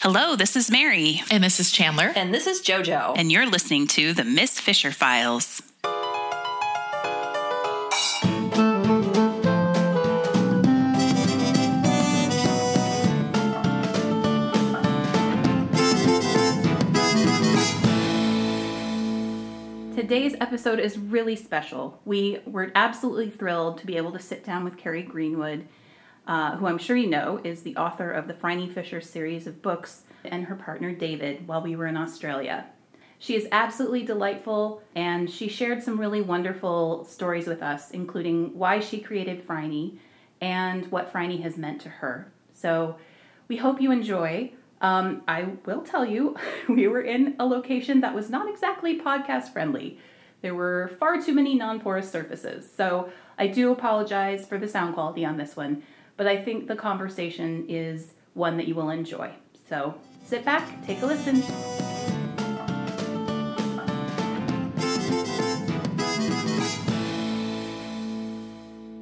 Hello, this is Mary, And this is Chandler. And this is JoJo. and you're listening to the Miss Fisher Files. Today's episode is really special. We were absolutely thrilled to be able to sit down with Kerry Greenwood, uh, who I'm sure you know is the author of the Phryne Fisher series of books, and her partner David while we were in Australia. She is absolutely delightful, and she shared some really wonderful stories with us, including why she created Phryne and what Phryne has meant to her. So we hope you enjoy. Um, I will tell you, we were in a location that was not exactly podcast friendly. There were far too many non porous surfaces. So I do apologize for the sound quality on this one, but I think the conversation is one that you will enjoy. So sit back, take a listen.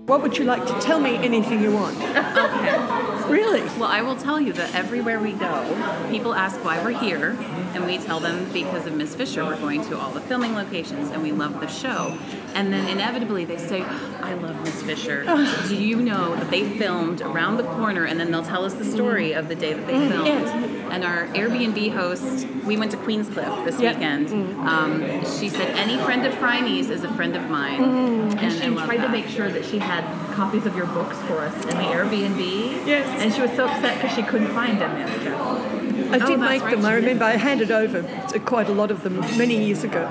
What would you like to tell me? Anything you want. Really? Well, I will tell you that everywhere we go, people ask why we're here, and we tell them because of Miss Fisher, we're going to all the filming locations and we love the show. And then inevitably they say, I love Miss Fisher. Do you know that they filmed around the corner and then they'll tell us the story of the day that they mm, filmed? And our Airbnb host, we went to Queenscliff this Yep. weekend. Mm. Um, she said, Any friend of Phryne's is a friend of mine. Mm. And, I she love tried that. to make sure that she had copies of your books for us in the Airbnb. Yes. And she was so upset because she couldn't find them in the Jeff. I oh, did Oh, that's make right, them. I did. remember I handed over to quite a lot of them many years ago,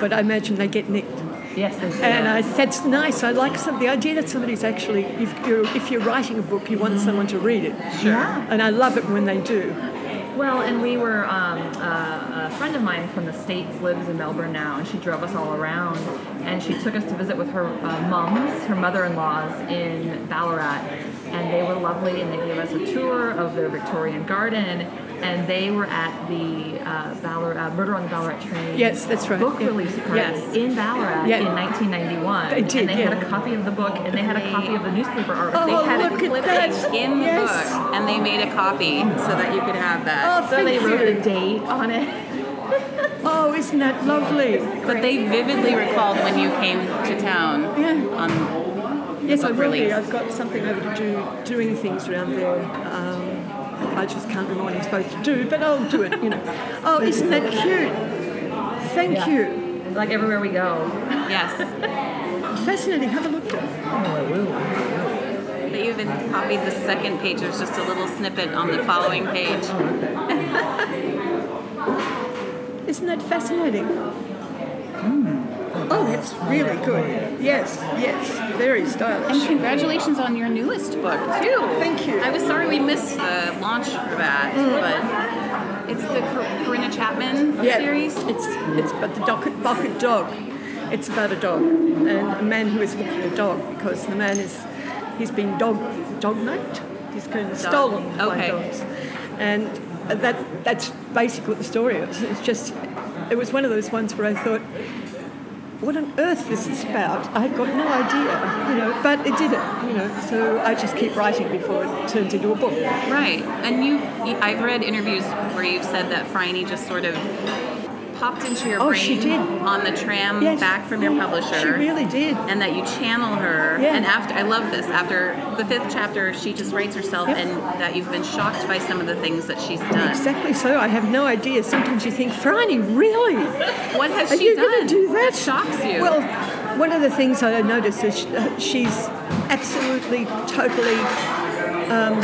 but I imagine they get nicked. Yes, they did. And I said, it's nice. I like some, the idea that somebody's actually, if you're, if you're writing a book, you want someone to read it. Yeah. And I love it when they do. Well, and we were, um, uh, a friend of mine from the States lives in Melbourne now, and she drove us all around. And she took us to visit with her uh, mums, her mother in laws in Ballarat. And they were lovely, and they gave us a tour of their Victorian garden. And they were at the uh, Ballarat, uh, Murder on the Ballarat Train Yes, that's right. book Yeah. release party Yes. in Ballarat Yeah. in 1991. They did, and they had a copy of the book, and they had a copy of the newspaper article. Oh, They had look a at clipping that. in the Yes. book, and they made a copy so that you could have that. Oh, so they wrote you. a date on it. Oh, isn't that lovely? But they vividly recalled when you came to town. Yeah. On Yes, I book will be. I've got something over to do, doing things around there. Um, I just can't remember what I'm supposed to do, but I'll do it, you know. Oh, isn't that cute? Thank you. Like everywhere we go. yes, Fascinating. Have a look Oh, at it. they even copied the second page. There's just a little snippet on the following page. Oh, isn't that fascinating? Hmm. Oh, that's really good. Yes, yes. Very stylish. And congratulations on your newest book too. Thank you. I was sorry we missed the launch for that, mm. but it's the Cor- Corinna Chapman Yeah, series. It's it's about the docket, bucket dog. It's about a dog and a man who is looking at a dog because the man is he's been dog dog night. He's been stolen by okay. dogs, and that that's basically what the story is. It's just it was one of those ones where I thought. What on earth this is about? I've got no idea, you know, but it did it, you know. So I just keep writing before it turns into a book. Right, and you, I've read interviews where you've said that Phryne just sort of popped into your Oh, brain she did. on the tram Yes. back from your publisher. She really did. and that you channel her. Yeah. And after, I love this. After the fifth chapter, she just writes herself, Yep. and that you've been shocked by some of the things that she's done. Exactly so. I have no idea. Sometimes you think, Phryne, really? What has Are she you done? going to do that? shocks you. Well, one of the things I noticed is uh, she's absolutely, totally um,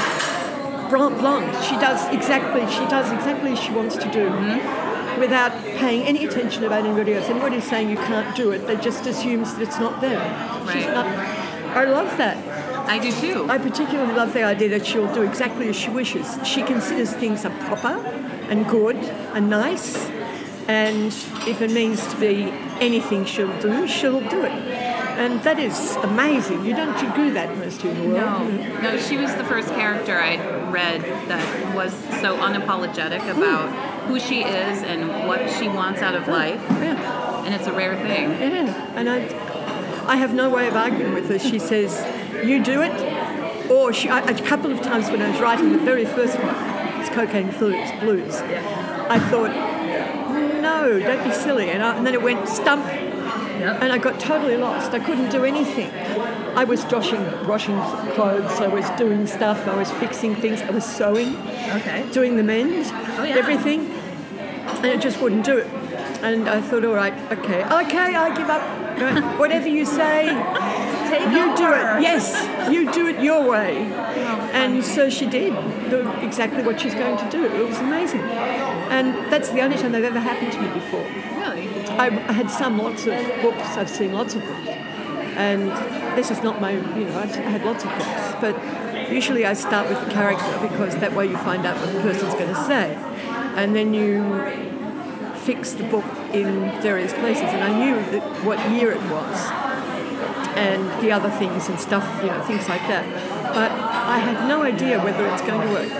blonde. She does exactly. She does exactly as she wants to do, Mm-hmm. Without paying any attention about anybody else. Anybody's saying you can't do it, they just assumes that it's not them. Right. not. I love that. I do too. I particularly love the idea that she'll do exactly as she wishes. She considers things are proper and good and nice, and if it means to be anything she'll do, she'll do it. And that is amazing. You don't do that most in the world. No, no, she was the first character I'd read that was so unapologetic about who she is and what she wants out of life. Yeah. And it's a rare thing. Yeah, and I, I have no way of arguing with her. She says, "You do it," or she, I, a couple of times when I was writing the very first one, It's cocaine blues. blues. I thought, no, don't be silly. And, I, and then it went stump, Yep. and I got totally lost. I couldn't do anything. I was washing, washing clothes. I was doing stuff. I was fixing things. I was sewing, Okay. doing the mend, Oh, yeah. everything, and it just wouldn't do it. And I thought, all right, okay, okay, I give up. Whatever you say, Take you do it. Yes, you do it your way. Oh, and so she did exactly what she's going to do. It was amazing. And that's the only time they've ever happened to me before. Really? I, I had some lots of books. I've seen lots of books, and this is not my. You know, I've had lots of books, but usually I start with the character because that way you find out what the person's going to say, and then you fix the book in various places. And I knew that what year it was, and the other things and stuff. You know, things like that. But I had no idea whether it's going to work.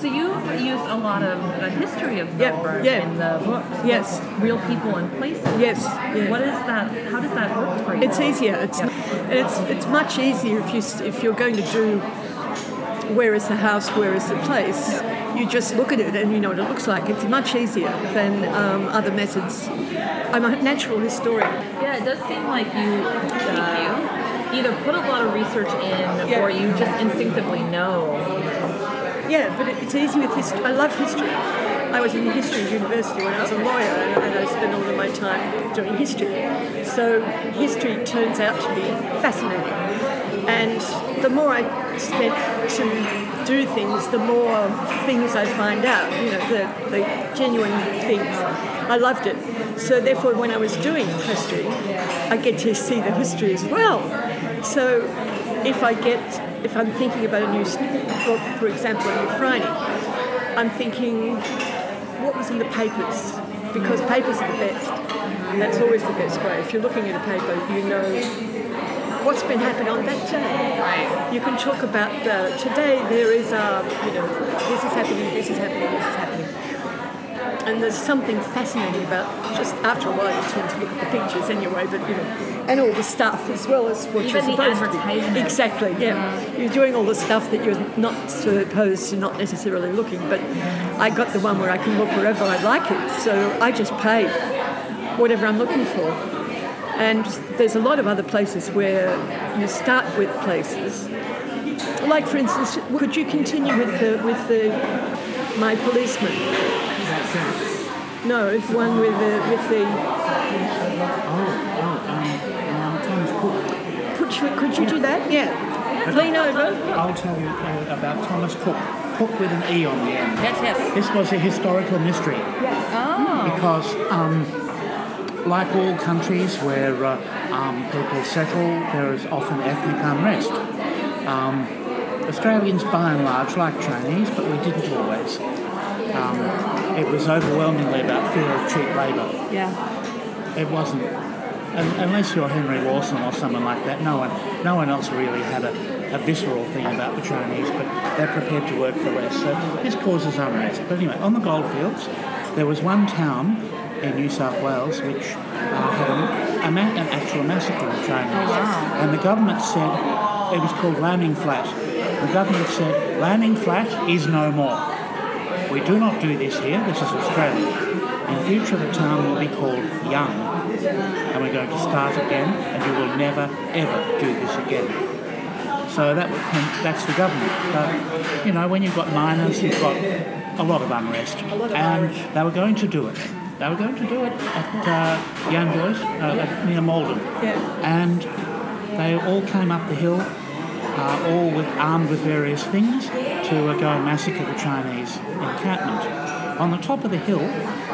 So you've used a lot of the history of Melbourne yeah. in the books. Yes. Real people and places. Yes. What is that? How does that work for you? It's easier. It's it's it's much easier if you if you're going to do where is the house, where is the place. You just look at it and you know what it looks like. It's much easier than um, other methods. I'm a natural historian. Yeah, it does seem like you, uh, either put a lot of research in Yeah. or you just instinctively know. Yeah, but it- it's easy with history. I love history. I was in history at university when I was a lawyer, and and I spent all of my time doing history. So history turns out to be fascinating. And the more I spent to do things, the more things I find out, you know, the, the genuine things. I loved it. So therefore, when I was doing history, I get to see the history as well. So if I get, if I'm thinking about a new book, for example, a new Phryne, I'm thinking, what was in the papers? Because papers are the best. And that's always the best way. If you're looking at a paper, you know what's been happening on that day. Right. You can talk about the, today there is a, you know, this is happening, this is happening, this is happening. And there's something fascinating about just after a while you tend to look at the pictures anyway, but you know, and all the stuff as well as what Even you're supposed to. Exactly, yeah. Mm. You're doing all the stuff that you're not supposed to not necessarily looking, but I got the one where I can look wherever I like it, so I just pay whatever I'm looking for. And there's a lot of other places where you start with places. Like, for instance, could you continue with the with the my policeman? Is that sense? No, it's one with the with the. Oh, oh, um, Thomas Cook. Could you could you do that? Yeah. Lean over. I'll tell you uh, about Thomas Cook. Cook with an E on the end. Yes, yes. This was a historical mystery Yes. Oh. because, um, like all countries where uh, um, people settle, there is often ethnic unrest. Um, Australians, by and large, like Chinese, but we didn't always. Um, it was overwhelmingly about fear of cheap labour. Yeah. It wasn't. un- Unless you're Henry Lawson or someone like that, no one, no one else really had a, a visceral thing about the Chinese, but they're prepared to work for less. So this causes unrest. But anyway, on the goldfields, there was one town in New South Wales which uh, had a, a ma- an actual massacre of Chinese. And the government said, it was called Lambing Flat. The government said, Lambing Flat is no more. We do not do this here, this is Australia. In future, the town will be called Young, and we're going to start again, and you will never, ever do this again. So that that's the government. But, you know, when you've got miners, you've got a lot of unrest. lot of and they were going to do it. They were going to do it at uh, Young Boys, uh, at- near Maldon. Yeah. And they all came up the hill, uh, all with, armed with various things, to uh, go and massacre the Chinese encampment. On the top of the hill,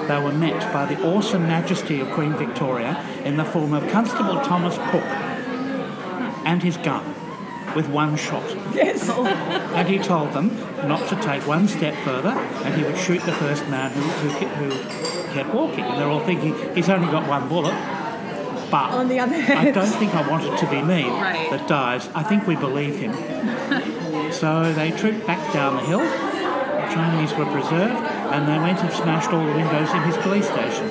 they were met by the awesome majesty of Queen Victoria in the form of Constable Thomas Cook and his gun with one shot. Yes. And he told them not to take one step further and he would shoot the first man who, who, who kept walking. And they're all thinking, he's only got one bullet. But On the other I don't think I want it to be me Right. that dies. I think we believe him. so they trooped back down the hill. The Chinese were preserved, and they went and smashed all the windows in his police station,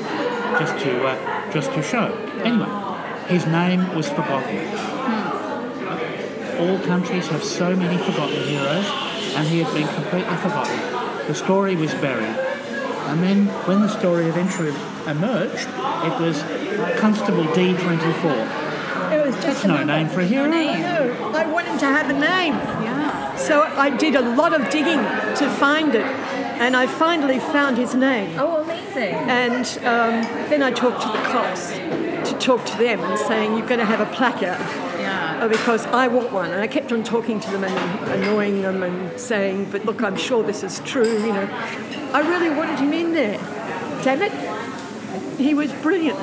just to uh, just to show. Anyway, his name was forgotten. All countries have so many forgotten heroes, and he had been completely forgotten. the story was buried. And then when the story eventually emerged, it was Constable D24. It was just That's no another- name for a hero. No, I wanted him to have a name. Yeah. So I did a lot of digging to find it, and I finally found his name. Oh, amazing. And um, then I talked to the cops to talk to them saying, You're going to have a placard. Uh, Because I want one. And I kept on talking to them and annoying them and saying, But look, I'm sure this is true, you know. I really wanted him in there. Damn it. He was brilliant.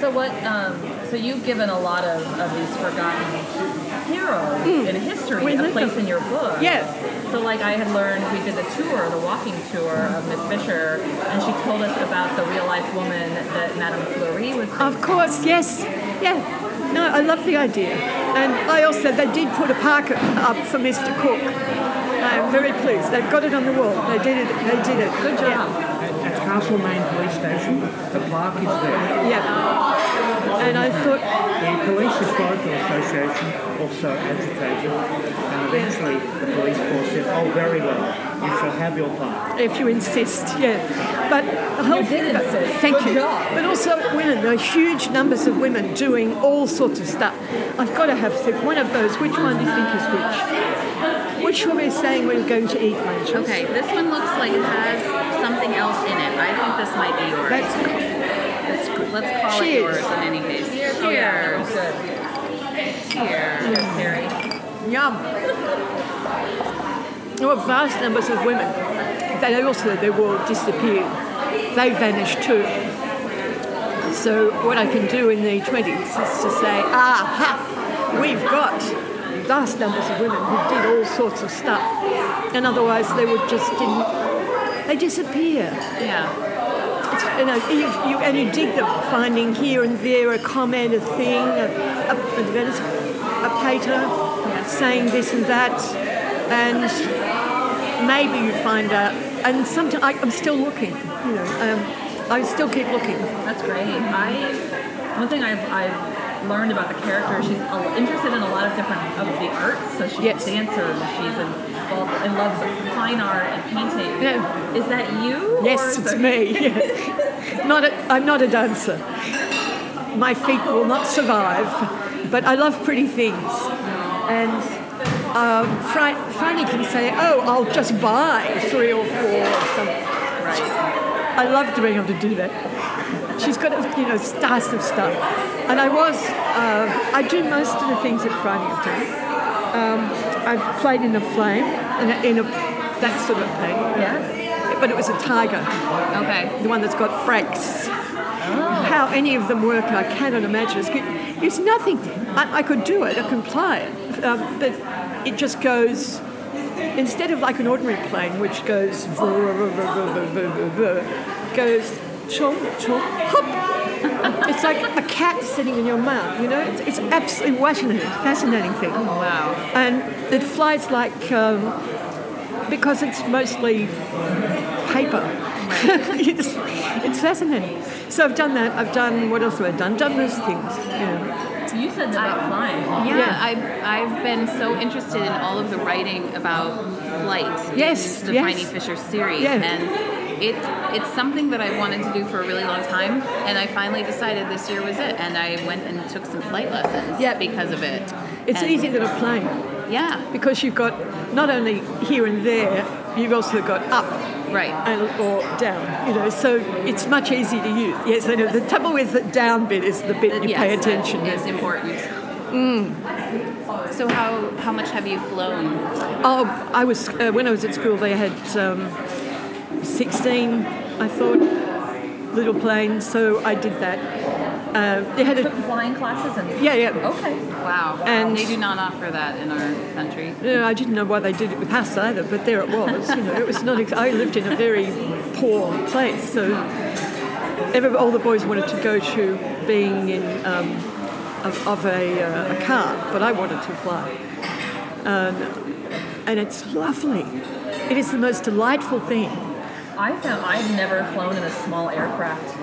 So what? Um, so you've given a lot of, of these forgotten heroes in history. We a place them. in your book. Yeah. So like I had learned, we did the tour, the walking tour of Miss Fisher, and she told us about the real life woman that Madame Fleury was. Of course, yes. Yeah. No, I love the idea. And I also, they did put a park up for Mr. Cook. I'm very pleased. They've got it on the wall. They did it. They did it. Good job. At, at Castlemaine Police Station, the plaque is there. Yeah. And I thought, The Police Historical Association also agitated, and eventually the police force said, oh, very well, you shall have your plaque. if you insist, yeah. But the whole You thing, did but- insist. thank Good you. job. But also women, there are huge numbers of women doing all sorts of stuff. I've got to have one of those. Which one do you think is which? Which one we're saying we're going to eat, Rachel? Okay, this one looks like it has something else in it. I think this might be yours. That's Let's, call Cheers. it yours in any case. Cheers. Oh, yeah. Cheers. Cheers, Terry. Yum. There were vast numbers of women. They also they will disappear. They vanish too. So what I can do in the twenties is to say, aha, we've got vast numbers of women who did all sorts of stuff, and otherwise they would just didn't. They disappear. Yeah. You know, you, you, and you dig the finding here and there a comment, a thing, a, a, a, a pater saying this and that, and maybe you find out. And sometimes I, I'm still looking, you know, um, I still keep looking. That's great. I one thing I've, I've learned about the character, she's interested in a lot of different of the arts. So she's Yes. a dancer, she's and loves fine art and painting. Yeah. Is that you? Yes, it's that- me. yeah. Not a, I'm not a dancer. My feet will not survive, but I love pretty things. And um, Phryne can say, "Oh, I'll just buy three or four or something." Right. I love being able to do that. She's got, you know, stars of stuff. And I was, uh, I do most of the things that Phryne have done. Um, I've played in a flame, in a, in a that sort of thing. Yes. But it was a tiger Okay. the one that's got brakes. How any of them work, I cannot imagine. It's, it's nothing. I, I could do it, I can play it, um, but it just goes. Instead of like an ordinary plane, which goes goes chomp chomp hop. It's like a cat sitting in your mouth. You know, it's, it's absolutely fascinating, fascinating thing Wow. and it flies like um, because it's mostly paper. it's, it's fascinating. So I've done that. I've done what else have I done? Done those things. You. You said about flying. Yeah, Yeah. I've, I've been so interested in all of the writing about flight. Yes, in the yes. Phryne Fisher series, Yeah. and it it's something that I wanted to do for a really long time, and I finally decided this year was it, and I went and took some flight lessons. Yeah. because of it. It's And- easier than a plane Yeah, because you've got not only here and there, you've also got up right. and or down. You know, so it's much easier to use. Yes, I know. The trouble with the down bit is the bit you yes, pay attention. to. important. So how how much have you flown? Oh, I was uh, when I was at school. They had um, sixteen, I thought, little plane. So I did that. Uh, they had Took a flying classes and yeah, yeah. Okay. Wow, And- they do not offer that in our country. Know, I didn't know why they did it with us either, but there it was. You know, it was not. Ex- I lived in a very poor place, so every, all the boys wanted to go to being in um, of, of a, uh, a car, but I wanted to fly, and, and it's lovely. It is the most delightful thing. I found I've never flown in a small aircraft,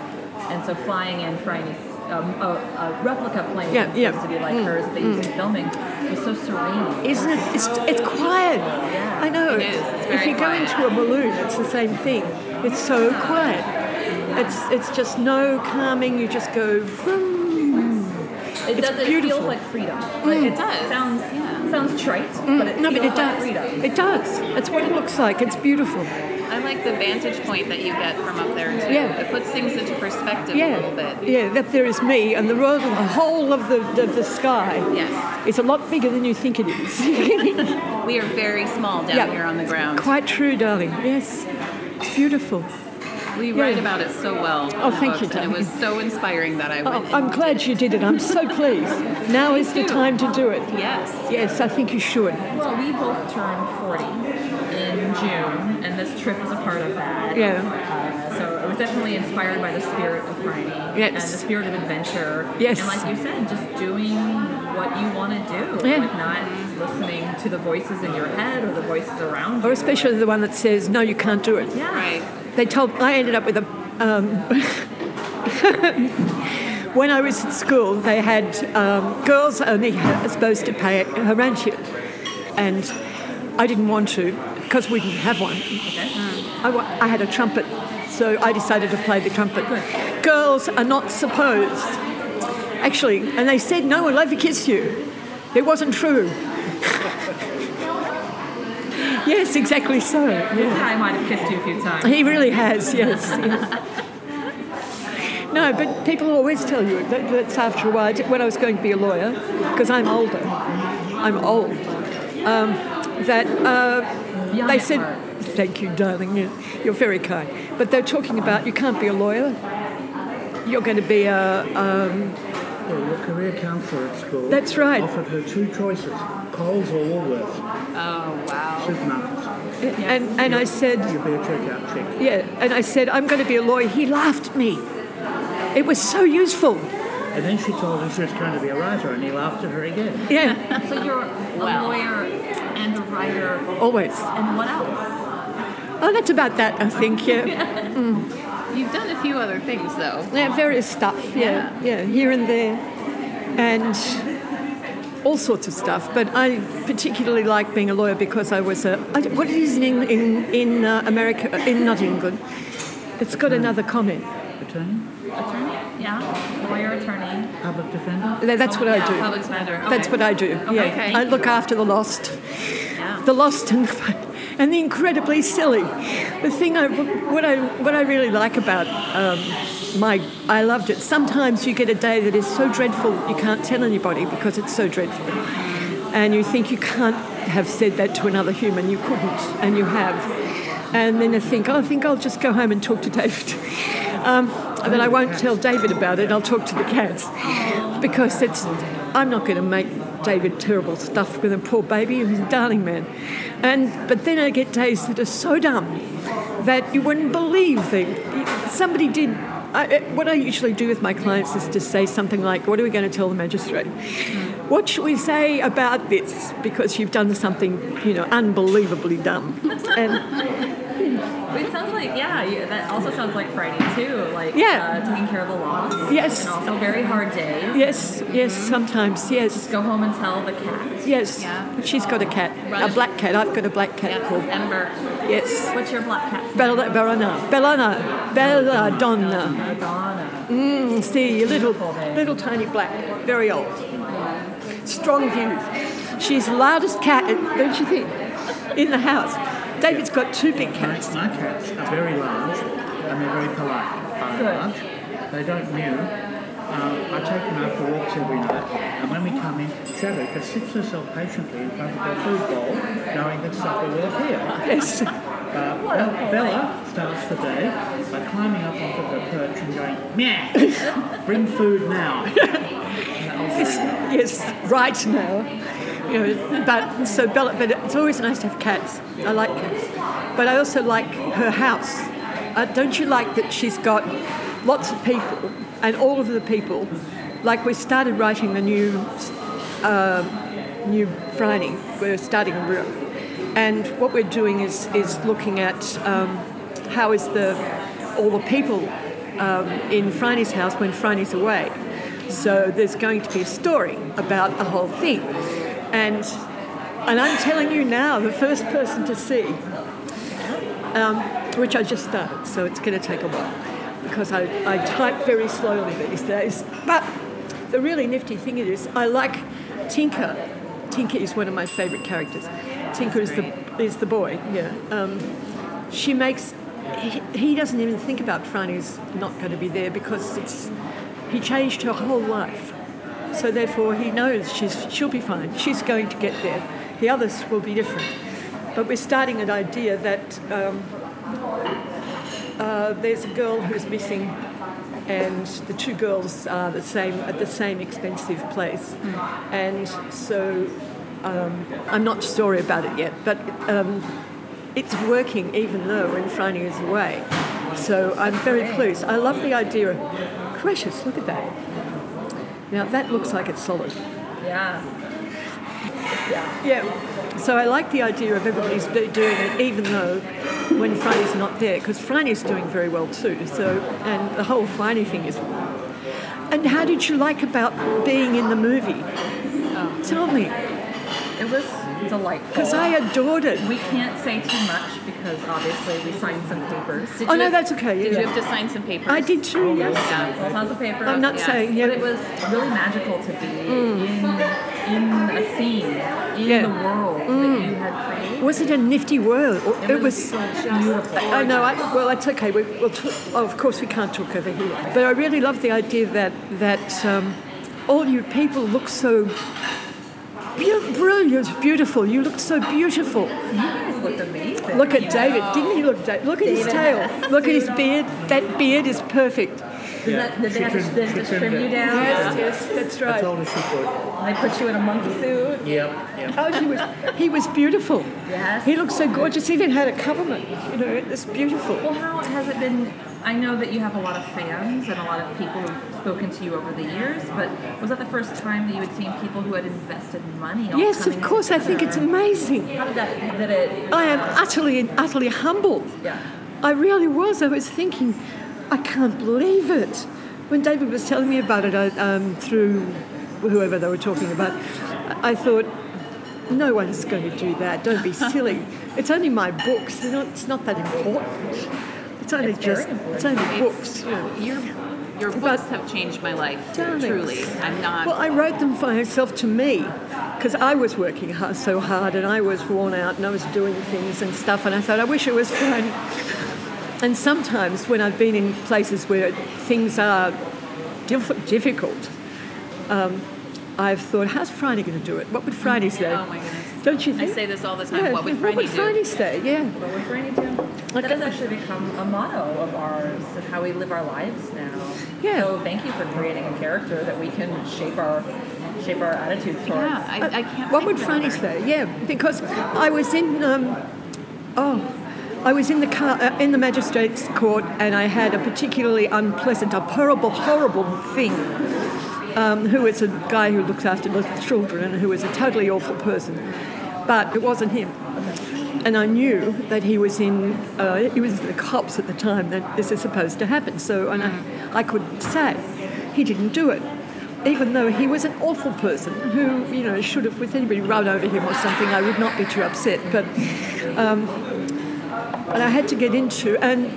and so flying in Phryne's um, a, a replica plane Yeah, that's yeah. supposed to be like mm, hers that they used mm. in filming was so serene. Isn't it? It's, it's quiet. I know. It is. It's if very you go into a balloon, it's the same thing. It's so uh-huh. quiet. It's it's just no calming. You just go. vroom. It It's does. It beautiful. feels like freedom. Mm. Like it does. sounds yeah. sounds trite, but it No, feels but it like does. freedom. It does. That's what it looks like. It's beautiful. I like the vantage point that you get from up there too. Yeah. It puts things into perspective a little bit. yeah. That there is me, and the the whole of the the, the sky. Yes. It's a lot bigger than you think it is. We are very small down Yeah. here on the ground. Quite true, darling. Yes, it's beautiful. We Yeah. write about it so well. Oh, thank you, books, And it was so inspiring that I Oh, went. I'm glad did you did it. I'm so pleased. Now is the time to do it. it. Yes. Yes, I think you should. Well, we both turned 40 in June, and this trip was a part of that. Yeah. Uh, so it was definitely inspired by the spirit of Phryne Yes. and the spirit of adventure. Yes. And like you said, just doing what you want to do. Yeah. Like not listening to the voices in your head or the voices around Or you. especially the one that says, no, you can't do it. Yeah. Right. They told, I ended up with a, um, when I was at school, they had, um, girls only ha- supposed to pay a rancho. And I didn't want to because we didn't have one. I, I had a trumpet, so I decided to play the trumpet. Girls are not supposed. Actually, and they said, no, we'll ever kiss you. It wasn't true. yes, exactly so. Yeah. Guy might have kissed you a few times. He really has, yes. yes. No, but people always tell you that that's after a while. When I was going to be a lawyer, because I'm older, I'm old, um, that uh, Young they said, heart. Thank you, darling, you- you're very kind. But they're talking about you can't be a lawyer, you're going to be a. Um, Yeah, your career counsellor at school That's right. offered her two choices, Coles or Woolworths, Oh wow. supermarkets. and, and I said, You'll be a checkout chick. Yeah, and I said, I'm going to be a lawyer. He laughed at me. It was so useful. And then she told him she was going to be a writer, and he laughed at her again. Yeah, So you're a lawyer and a writer, always. and what else? Oh, that's about that, I think, yeah. You've done a few other things though. Yeah, various stuff, yeah, yeah, here and there. And all sorts of stuff. But I particularly like being a lawyer because I was a. I, what it is in, in, in uh, America, in not England, it's got another comment. Attorney, Attorney? Yeah. Lawyer, attorney. Public defender. That's what I do. Public defender. That's what I do. Yeah, Okay. I look after the lost, Yeah. the lost and and the incredibly silly. The thing I what I what I really like about um, my I loved it. Sometimes you get a day that is so dreadful you can't tell anybody because it's so dreadful, and you think you can't have said that to another human. You couldn't, and you have. And then I think, oh, I think I'll just go home and talk to David. Um, and then I won't tell David about it. I'll talk to the cats because it's. I'm not going to make David terrible stuff with a poor baby. He's a darling man. And but then I get days that are so dumb that you wouldn't believe that somebody did. I, what I usually do with my clients is to say something like, "What are we going to tell the magistrate? What should we say about this? Because you've done something, you know, unbelievably dumb." And It sounds like, yeah, you, that also sounds like Phryne too. Like Yeah. uh, taking care of the lost. Yes. And also very hard day. yes, yes, sometimes, yes. Just go home and tell the cat. Yes, Yeah. she's got a cat, a black cat. I've got a black cat Yes. called Ember. yes, What's your black cat? Bella, Bellana, Bellana, Belladonna. Madonna. Mm, see, a little, little tiny black, very old, strong views. She's the loudest cat, don't you think, in the house. David's got two big cats. my cats are very large, and they're very polite. By Good. large, they don't mew. Uh, I take them out for walks every night, and when we come in, Shabika sits herself patiently in front of her food bowl, knowing that supper will appear. Yes, Uh, Bella, Bella starts the day by climbing up onto her perch and going, meow, bring food now. yes, yes, right now. You know, but so Bella, but it's always nice to have cats. I like cats, but I also like her house. Uh, don't you like that she's got lots of people, and all of the people, like we started writing the new, uh, new Phryne. We're starting a room, and what we're doing is is looking at um, how is the all the people um, in Phryne's house when Phryne's away. So there's going to be a story about the whole thing. And and I'm telling you now, the first person to see, um, which I just started, so it's going to take a while because I, I type very slowly these days. But the really nifty thing is, I like Tinker. Tinker is one of my favourite characters. Tinker is the is the boy. Yeah. Um, she makes. He, he doesn't even think about Phryne's not going to be there because it's he changed her whole life. So therefore, he knows she's she'll be fine. She's going to get there. The others will be different. But we're starting an idea that um, uh, there's a girl who's missing, and the two girls are the same at the same expensive place, and so um, I'm not sorry about it yet, but um, it's working even though when Phryne is away. So I'm very pleased. I love the idea of gracious. Look at that. Now that looks like it's solid. Yeah. Yeah. Yeah. So I like the idea of everybody's doing it, even though when Phryne's not there, because Phryne's doing very well too. So and the whole Phryne thing is. And how did you like about being in the movie? Oh. Tell me, It was delightful. because I adored it. We can't say too much because obviously we signed some papers. Did Oh no, have- that's okay. Did yeah. you have to sign some papers? I did too. Yes. Yeah. Tons of papers. I'm not Yeah. saying yeah. But it was really magical to be in, in a scene, in Yeah. the world that you had created. Was it a nifty world? Or- It, was. beautiful. I know. I, well, it's okay. We, we'll t- oh, of course, we can't talk over here. But I really love the idea that that um, all you people look so beau- brilliant, beautiful. You looked so beautiful. You looked amazing. Look at David. Didn't he look? Da- look at his tail. Look at his beard. That beard is perfect. Did, that, did they have to, trimmed- did she trim you down? Yes, yes, that's I right. told her she would. They put you in a monkey suit. Yep, yep. Oh, he was. He was beautiful. Yes. He looked so gorgeous. He even had a coverment. You know, it's beautiful. Well, how has it been? I know that you have a lot of fans and a lot of people who've spoken to you over the years, but was that the first time that you had seen people who had invested money? Yes, of course. I think it's amazing. How did that? Did it? I am utterly, utterly humbled. Yeah. I really was. I was thinking, I can't believe it. When David was telling me about it I, um, through whoever they were talking about, I thought, no one's going to do that. Don't be silly. It's only my books. Not, it's not that important. It's only just, it's only books. Your your But- books have changed my life. Darlings. Truly, I'm not. Well, I wrote them for myself to me because I was working hard, so hard and I was worn out and I was doing things and stuff. And I thought, I wish it was fun. And sometimes when I've been in places where things are diff- difficult, um, I've thought, how's Phryne going to do it? What would Phryne say? oh my goodness. Don't you think? I say this all the time. Yeah, what would what Phryne would do? Phryne say? Yeah. What would Phryne do? That has actually become a motto of ours of how we live our lives now. Yeah. So thank you for creating a character that we can shape our shape our attitudes towards. Yeah, I, I can't. What would of Phryne say? Yeah, because I was in, um, oh, I was in the car uh, in the magistrate's court, and I had a particularly unpleasant, a horrible, horrible thing. Um, who was a guy who looks after little children and who is a totally awful person, but it wasn't him. And I knew that he was in, uh, he was in the cops at the time that this is supposed to happen. So, and I, I could say he didn't do it even though he was an awful person who, you know, should have, with anybody run over him or something, I would not be too upset. But, um, and I had to get into, and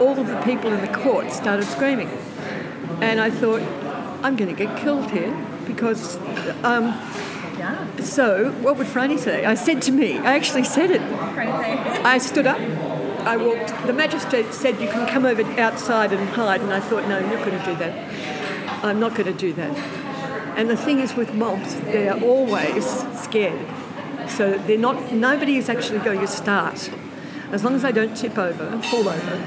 all of the people in the court started screaming. And I thought, I'm going to get killed here because, um, So what would Phryne say? I said to me, I actually said it. I stood up. I walked. The magistrate said you can come over outside and hide, and I thought, no, I'm not going to do that. I'm not going to do that. And the thing is with mobs, they're always scared. So they're not. Nobody is actually going to start. As long as I don't tip over and fall over,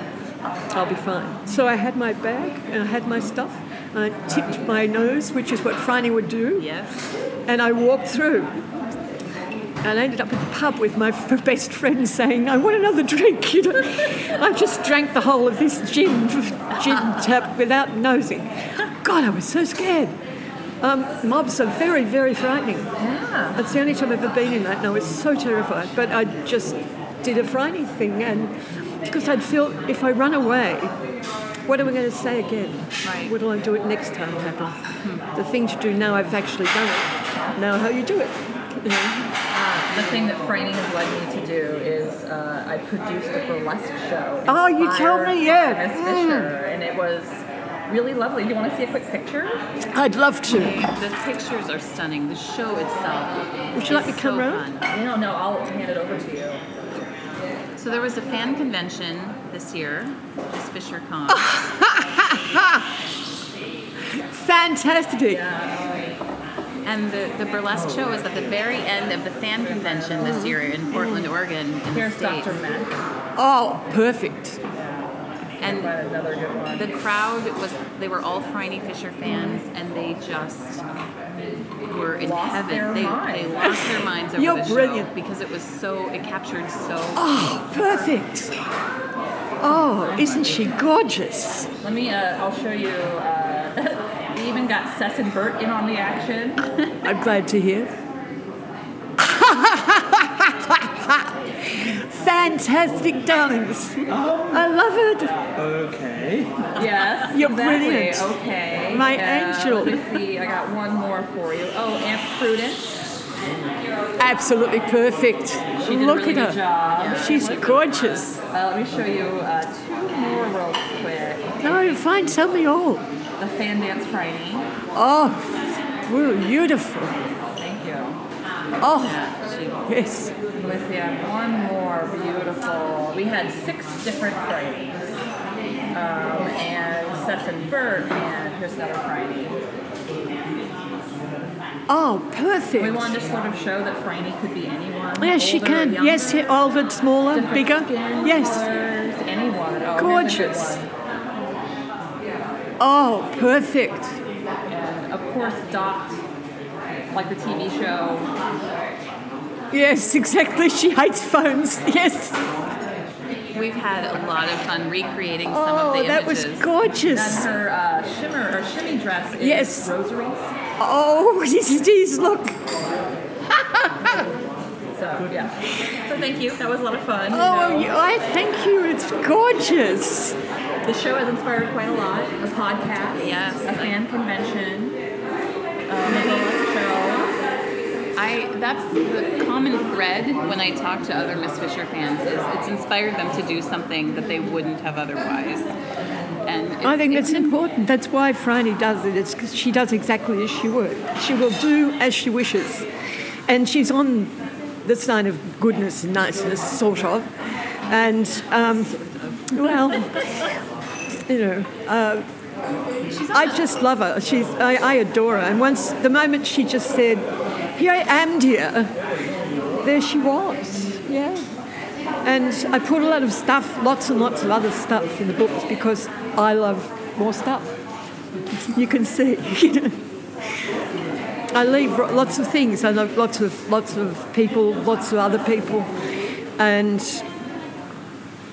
I'll be fine. So I had my bag and I had my stuff. I tipped my nose, which is what Phryne would do Yes. and I walked through. And I ended up at the pub with my f- best friend saying, I want another drink. You know, I just drank the whole of this gin, gin tap without nosing. God, I was so scared. Um, mobs are very, very frightening. yeah. It's the only time I've ever been in that, and I was so terrified. But I just did a frightening thing, and because I'd feel if I run away, what am I going to say again? Right. What will I do it next time happens? The thing to do now, I've actually done it. Now, how you do it? You know? Uh, the thing that Phryne has led me to do is uh, I produced a burlesque show. Oh, you told me, yeah. by Miss Fisher, and it was really lovely. Do you want to see a quick picture? I'd love to. The pictures are stunning. The show itself. Would you like is me to come so round? fun. No, no, I'll hand it over to you. So there was a fan convention this year, Miss Fisher Con. Fantastic. And the, the burlesque show was at the very end of the fan convention this year in Portland, Oregon, in the Here's States. Dr. Mac. Oh, perfect. And But another good one. the crowd was, they were all Phryne Fisher fans, and they just were in Lost heaven. their they, minds. they lost their minds over You're the show brilliant. because it was so, it captured so. Oh, perfect. Oh, isn't she gorgeous? Let me, uh, I'll show you. Uh, we even got Cec and Bert in on the action. I'm glad to hear. Fantastic, darlings. I love it. Okay. Yes, You're exactly. brilliant. Okay. My uh, angel. Let me see. I got one more for you. Oh, Aunt Prudence. Absolutely perfect. She did Look a really at good her. job. She's gorgeous. Uh, let me show you uh, two more real quick. No, you're fine, tell me all. The fan dance Phryne. Oh, beautiful. Thank you. Oh, She, yes. Let me see. I have one more beautiful. We had six different Phrynes. Um, and Cec and Bert, and here's another Phryne. Oh, perfect. We wanted to sort of show that Phryne could be anyone. Yes, she can. younger, Yes, yeah, older, smaller, bigger. skin Yes. colors, anyone. Oh, here's a good Gorgeous. Oh, perfect. And of course, Dot, like the TV show. Yes, exactly. She hates phones. Yes. we've had a lot of fun recreating some of the images. Oh, that was gorgeous. Then her uh, shimmer or shimmy dress is Yes. rosaries. Oh, yes, it is. Look. So yeah. So thank you. That was a lot of fun. you Oh, know. you- I thank you. It's gorgeous. The show has inspired quite a lot. A podcast. Yes. A fan convention. Um, a show. I that's the common thread when I talk to other Miss Fisher fans is it's inspired them to do something that they wouldn't have otherwise. And I think that's important. That's why Phryne does it. It's because she does exactly as she would. She will do as she wishes. And she's on the side of goodness and niceness, sort of. And, um, well, you know, uh, I just love her. She's, I, I adore her. And once, the moment she just said, Here I am, dear, there she was. Yeah. And I put a lot of stuff, lots and lots of other stuff in the books because I love more stuff. You can see. Know. I leave lots of things. I love lots of lots of people, lots of other people, and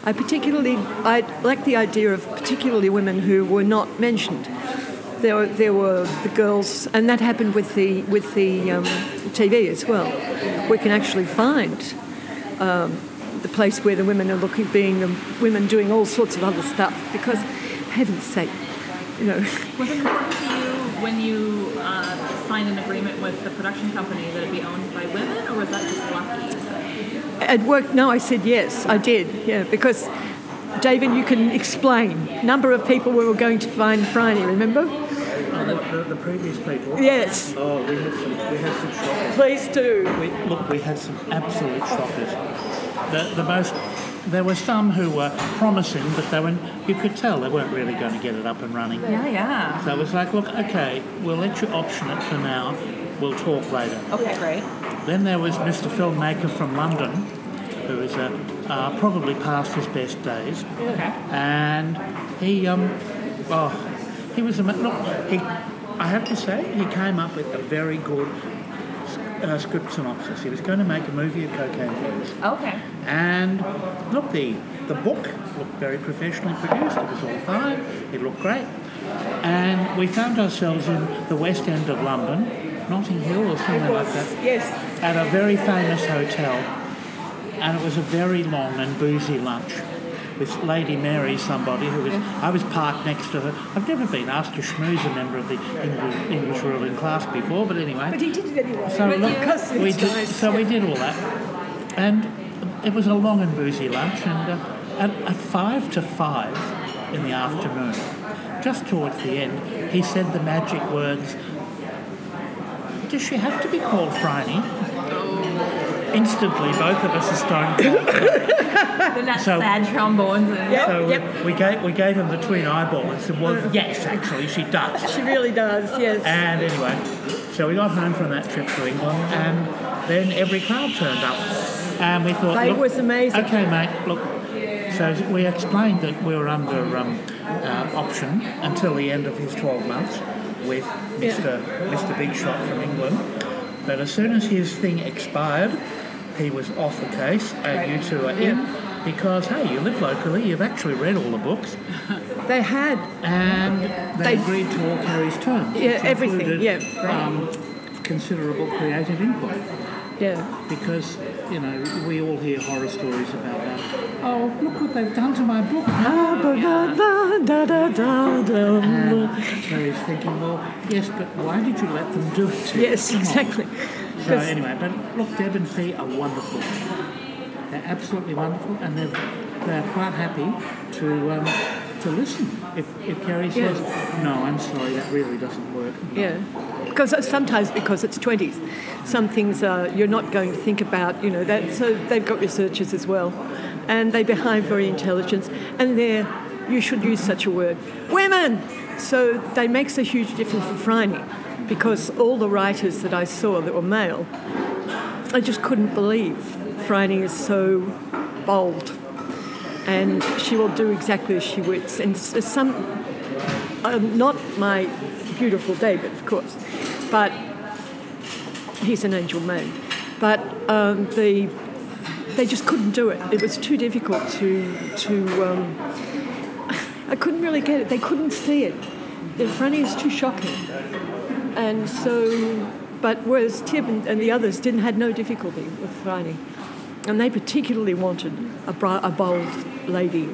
I particularly I like the idea of particularly women who were not mentioned. There were, there were the girls, and that happened with the with the um, TV as well. We can actually find um, the place where the women are looking, being the women doing all sorts of other stuff. Because, heaven's sake, you know, Was it important to you when you uh, signed an agreement with the production company that it be owned by women, or was that just lucky? at work. No, I said yes, I did. Yeah, because. David, you can explain. Number of people we were going to find Friday, remember? The, the previous people. Yes, Oh, we had some. We had some shockers. please do. We, look, we had some absolute shockers. The, the most. There were some who were promising, but they were. You could tell they weren't really going to get it up and running. Yeah, yeah. So it was like, look, okay, we'll let you option it for now. We'll talk later. Okay, great. Then there was Mr. Filmmaker from London, who is uh, uh, probably past his best days, Okay. and he, um, oh, he was a ma- look. He, I have to say, he came up with a very good uh, script synopsis. He was going to make a movie of Cocaine Blues, Okay. And look, the the book looked very professionally produced. It was all fine. It looked great, and we found ourselves in the West End of London, Notting Hill or somewhere like that Yes. at a very famous hotel, and it was a very long and boozy lunch. with Lady Mary, somebody who was. I was parked next to her. I've never been asked to schmooze a member of the English, English ruling class before, but anyway. But he did it anyway. So look, we did, so we did all that, and it was a long and boozy lunch. And uh, at, at five to five in the afternoon, just towards the end, he said the magic words. Does she have to be called Phryne? Instantly, both of us are stone cold. Then So- sad trombones Yep, So yep. we gave we gave him the twin eyeball and said, "Well, yes, actually, she does." She really does, yes. And anyway, so we got home from that trip to England, and then every crowd turned up, and we thought, It was amazing. Okay, mate, look. So we explained that we were under um, uh, option until the end of his 12 months with Mr. Mr. Big Shot from England. But as soon as his thing expired, he was off the case, and you two are in. Because hey, you live locally, you've actually read all the books, They had. and they, They- agreed to all Kerry's terms. Yeah, everything, yeah. Um, considerable creative input Yeah. because you know we all hear horror stories about that. Oh, look what they've done to my book! Da, da. And Kerry's thinking, well, yes, but why did you let them do it? to? Yes, Come on. exactly. So anyway, but look, Deb and Fee are wonderful. They're absolutely wonderful, and they're they're quite happy to um, to listen. If, if Carrie says, no, I'm sorry, that really doesn't work. Yeah, because sometimes because it's twenties, some things uh, you're not going to think about. You know that. So they've got researchers as well, and they behave very intelligent, and they're you should use such a word, women. So they makes a huge difference for Phryne, because all the writers that I saw that were male, I just couldn't believe Phryne is so bold, and she will do exactly as she wishes. And some um, not my beautiful David, of course, but he's an angel man. But um, the they just couldn't do it. It was too difficult to to. Um, I couldn't really get it. They couldn't see it. The Phryne is too shocking, and so. But whereas Tib and, and the others didn't had no difficulty with Phryne, and they particularly wanted a, bri- a bold lady,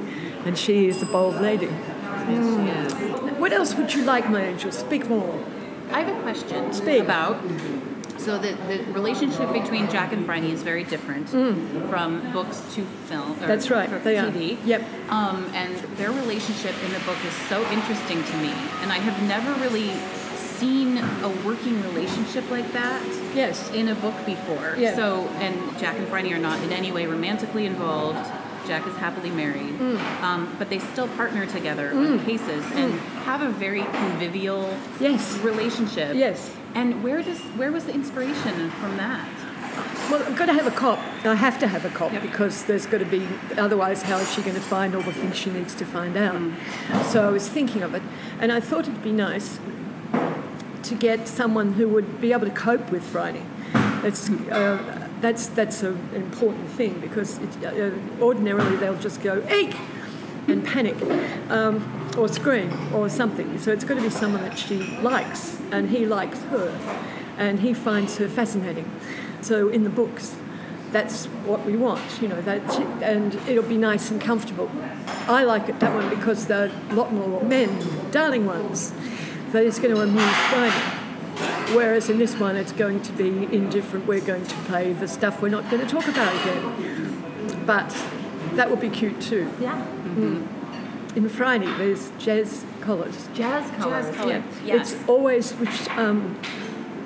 and she is a bold lady. What else would you like, my angel? Speak more. I have a question Speak. about. So the, the relationship between Jack and Phryne is very different from books to film. Or Mm. That's right, for they are. TV. Yep. Um, and their relationship in the book is so interesting to me, and I have never really seen a working relationship like that Yes. in a book before. Yeah. So, and Jack and Phryne are not in any way romantically involved. Jack is happily married, Mm. um, but they still partner together on cases and have a very convivial Yes. relationship. Yes. And where does where was the inspiration from that? Well, I've got to have a cop. I have to have a cop Yep. because there's got to be. Otherwise, how is she going to find all the things she needs to find out? Mm. So I was thinking of it, and I thought it'd be nice to get someone who would be able to cope with Phryne. That's uh, that's that's a, an important thing because it, uh, ordinarily they'll just go eek and panic um, or scream or something. So it's got to be someone that she likes and he likes her and he finds her fascinating. So in the books, that's what we want, you know, that and it'll be nice and comfortable. I like it that one because there are a lot more men, darling ones. That is going to amuse Phryne. Whereas in this one, it's going to be indifferent. We're going to play the stuff we're not going to talk about again. But that would be cute too. Yeah. In Phryne, there's jazz collars. Jazz colors. Jazz colors. Yes. It's always, which um,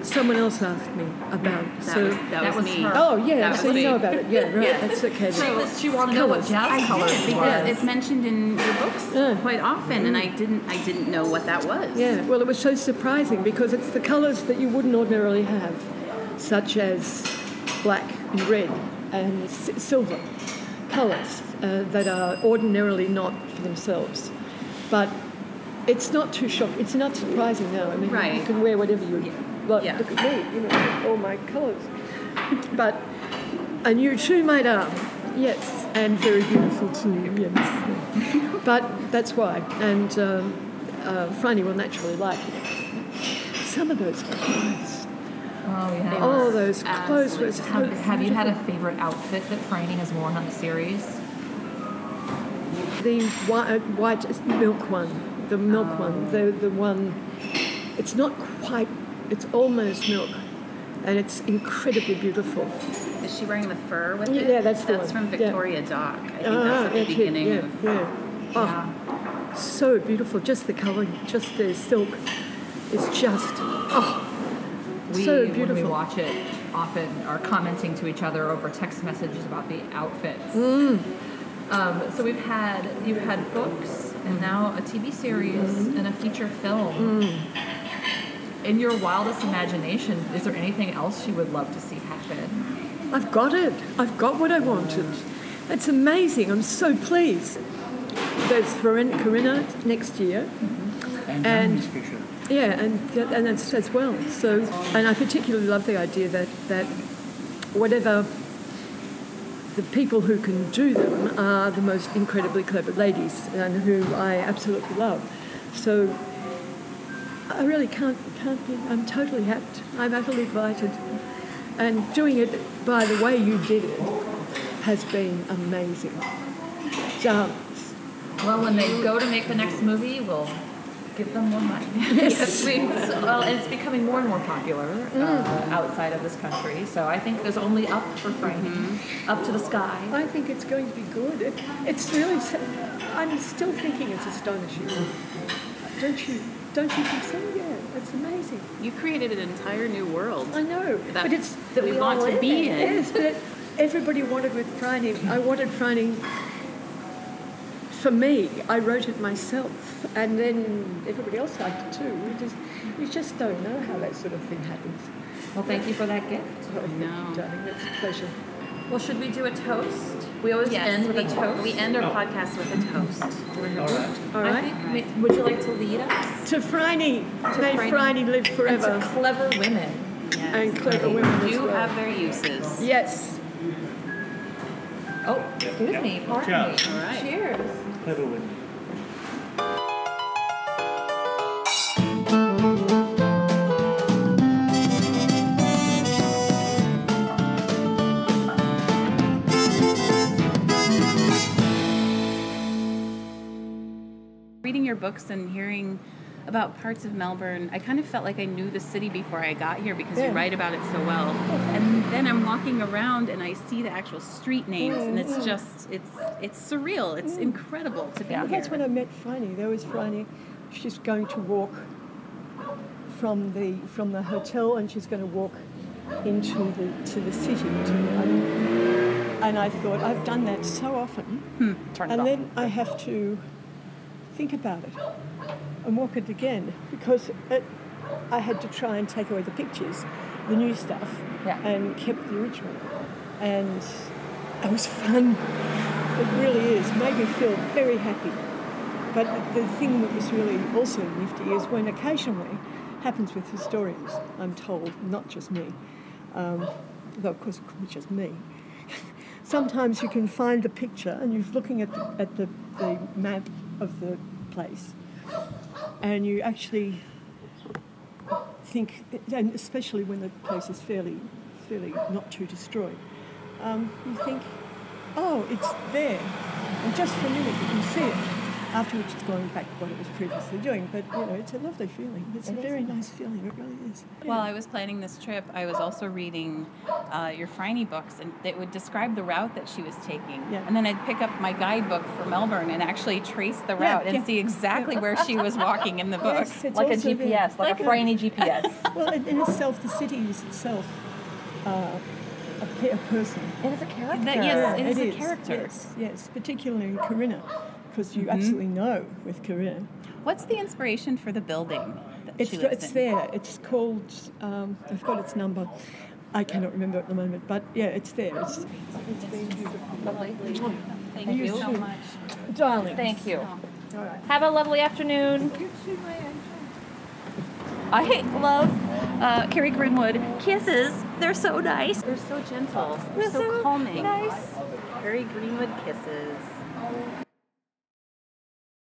someone else asked me about. That so, was that, that was, was me. her. oh, yeah, That so was you know about it. Yeah, right, that's okay. She, she wanted to know what Colours. jazz colors Because was. it's mentioned in your books Yeah. quite often, and I didn't I didn't know what that was. Yeah, well, it was so surprising because it's the colours that you wouldn't ordinarily have, such as black and red and s- silver colours uh, that are ordinarily not for themselves. But it's not too shocking. It's not surprising now. I mean, you can wear whatever you like. Yeah. Look at me, you know, all my colours. But and you too, made are yes, and very beautiful too. Yes, but that's why. And um, uh, Phryne will naturally like it. Some of those clothes. Oh, yeah. Oh, those clothes were so Have, have you had a favorite outfit that Phryne has worn on the series? the white, white milk one, the milk one, the the one. It's not quite. It's almost milk, and it's incredibly beautiful. Is she wearing the fur with Yeah, it? yeah, that's the That's from Yeah. Victoria Dock. I think Ah, that's at the it, beginning yeah, of. yeah. Oh, so beautiful. Just the colour, just the silk. It's just oh, We, so when we watch it, often are commenting to each other over text messages about the outfits. Mm. Um, so we've had you've had books and now a TV series Mm-hmm. and a feature film. Mm. In your wildest imagination, is there anything else you would love to see happen? I've got it. I've got what I wanted. It's amazing. I'm so pleased. There's Corinna, Corinna next year. And, And- Yeah, and and that's as well. So, and I particularly love the idea that that whatever the people who can do them are the most incredibly clever ladies, and who I absolutely love. So, I really can't can't be. I'm totally happy. I'm utterly delighted, and doing it by the way you did it has been amazing. Just Well, when they go to make the next movie, we'll give them more money. Yes. we, so, well, it's becoming more and more popular uh, outside of this country. So I think there's only up for Phryne, up to the sky. I think it's going to be good. It, it's really. I'm still thinking it's astonishing. Don't you? Don't you think so? Yeah, that's amazing. You created an entire new world. I know, That- but it's that we want to be in. Yes, but everybody wanted with Phryne. I wanted Phryne. For me, I wrote it myself, and then everybody else liked it too. We just, you just don't know how that sort of thing happens. Well, thank you for that gift. Oh, thank you, darling. That's a pleasure. Well, should we do a toast? We always Yes, end with we, a toast. we end our oh. podcast with a toast. All right. All I right. think, may- would you like to lead us? To Phryne, may Phryne. Phryne live And forever, to clever women. and clever women as do well. have their uses. Yes. Oh, excuse me. Pardon Cheers. me. All right. Cheers. Clever women. Books and hearing about parts of Melbourne, I kind of felt like I knew the city before I got here because you write about it so well. And then I'm walking around and I see the actual street names, and it's just it's it's surreal. It's incredible to be Yeah. here. That's when I met Phryne. There was Phryne. She's going to walk from the from the hotel, and she's going to walk into the to the city. To, um, and I thought I've done that so often, Turn it and then I have to think about it and walk it again because it, I had to try and take away the pictures, the new stuff, Yeah. and kept the original. And it was fun. It really is. Made me feel very happy. But the thing that was really also nifty is when occasionally happens with historians, I'm told, not just me, um, though of course it could be just me. Sometimes you can find the picture and you're looking at the, at the, the map of the place, and you actually think, and especially when the place is fairly, fairly not too destroyed, um, you think, oh, it's there. And just for a minute you can see it. After which it's going back to what it was previously doing. But, you know, it's a lovely feeling. It's a very nice feeling. It really is. While I was planning this trip, I was also reading uh, your Phryne books, and it would describe the route that she was taking. Yeah. And then I'd pick up my guidebook for Melbourne and actually trace the route and yeah. see exactly where she was walking in the book. Yes, it's Like a also there. GPS, like a Phryne GPS. Well, in, in itself, the city is itself uh, a, pe- a person. it is a character. That- yes, it is a character. Yes, yes, particularly in Corinna, because Mm-hmm. you absolutely know with Corinna. What's the inspiration for the building that It's, she lives it's in? there. It's called, um, I've got its number. I cannot remember at the moment, but yeah, it's there. It's, it's been beautiful. Lovely. Thank You you so too. much. Darling. Thank you. All right. Have a lovely afternoon. I love uh, Kerry Greenwood kisses. They're so nice. They're so gentle. They're They're so so calming. nice. Kerry Greenwood kisses.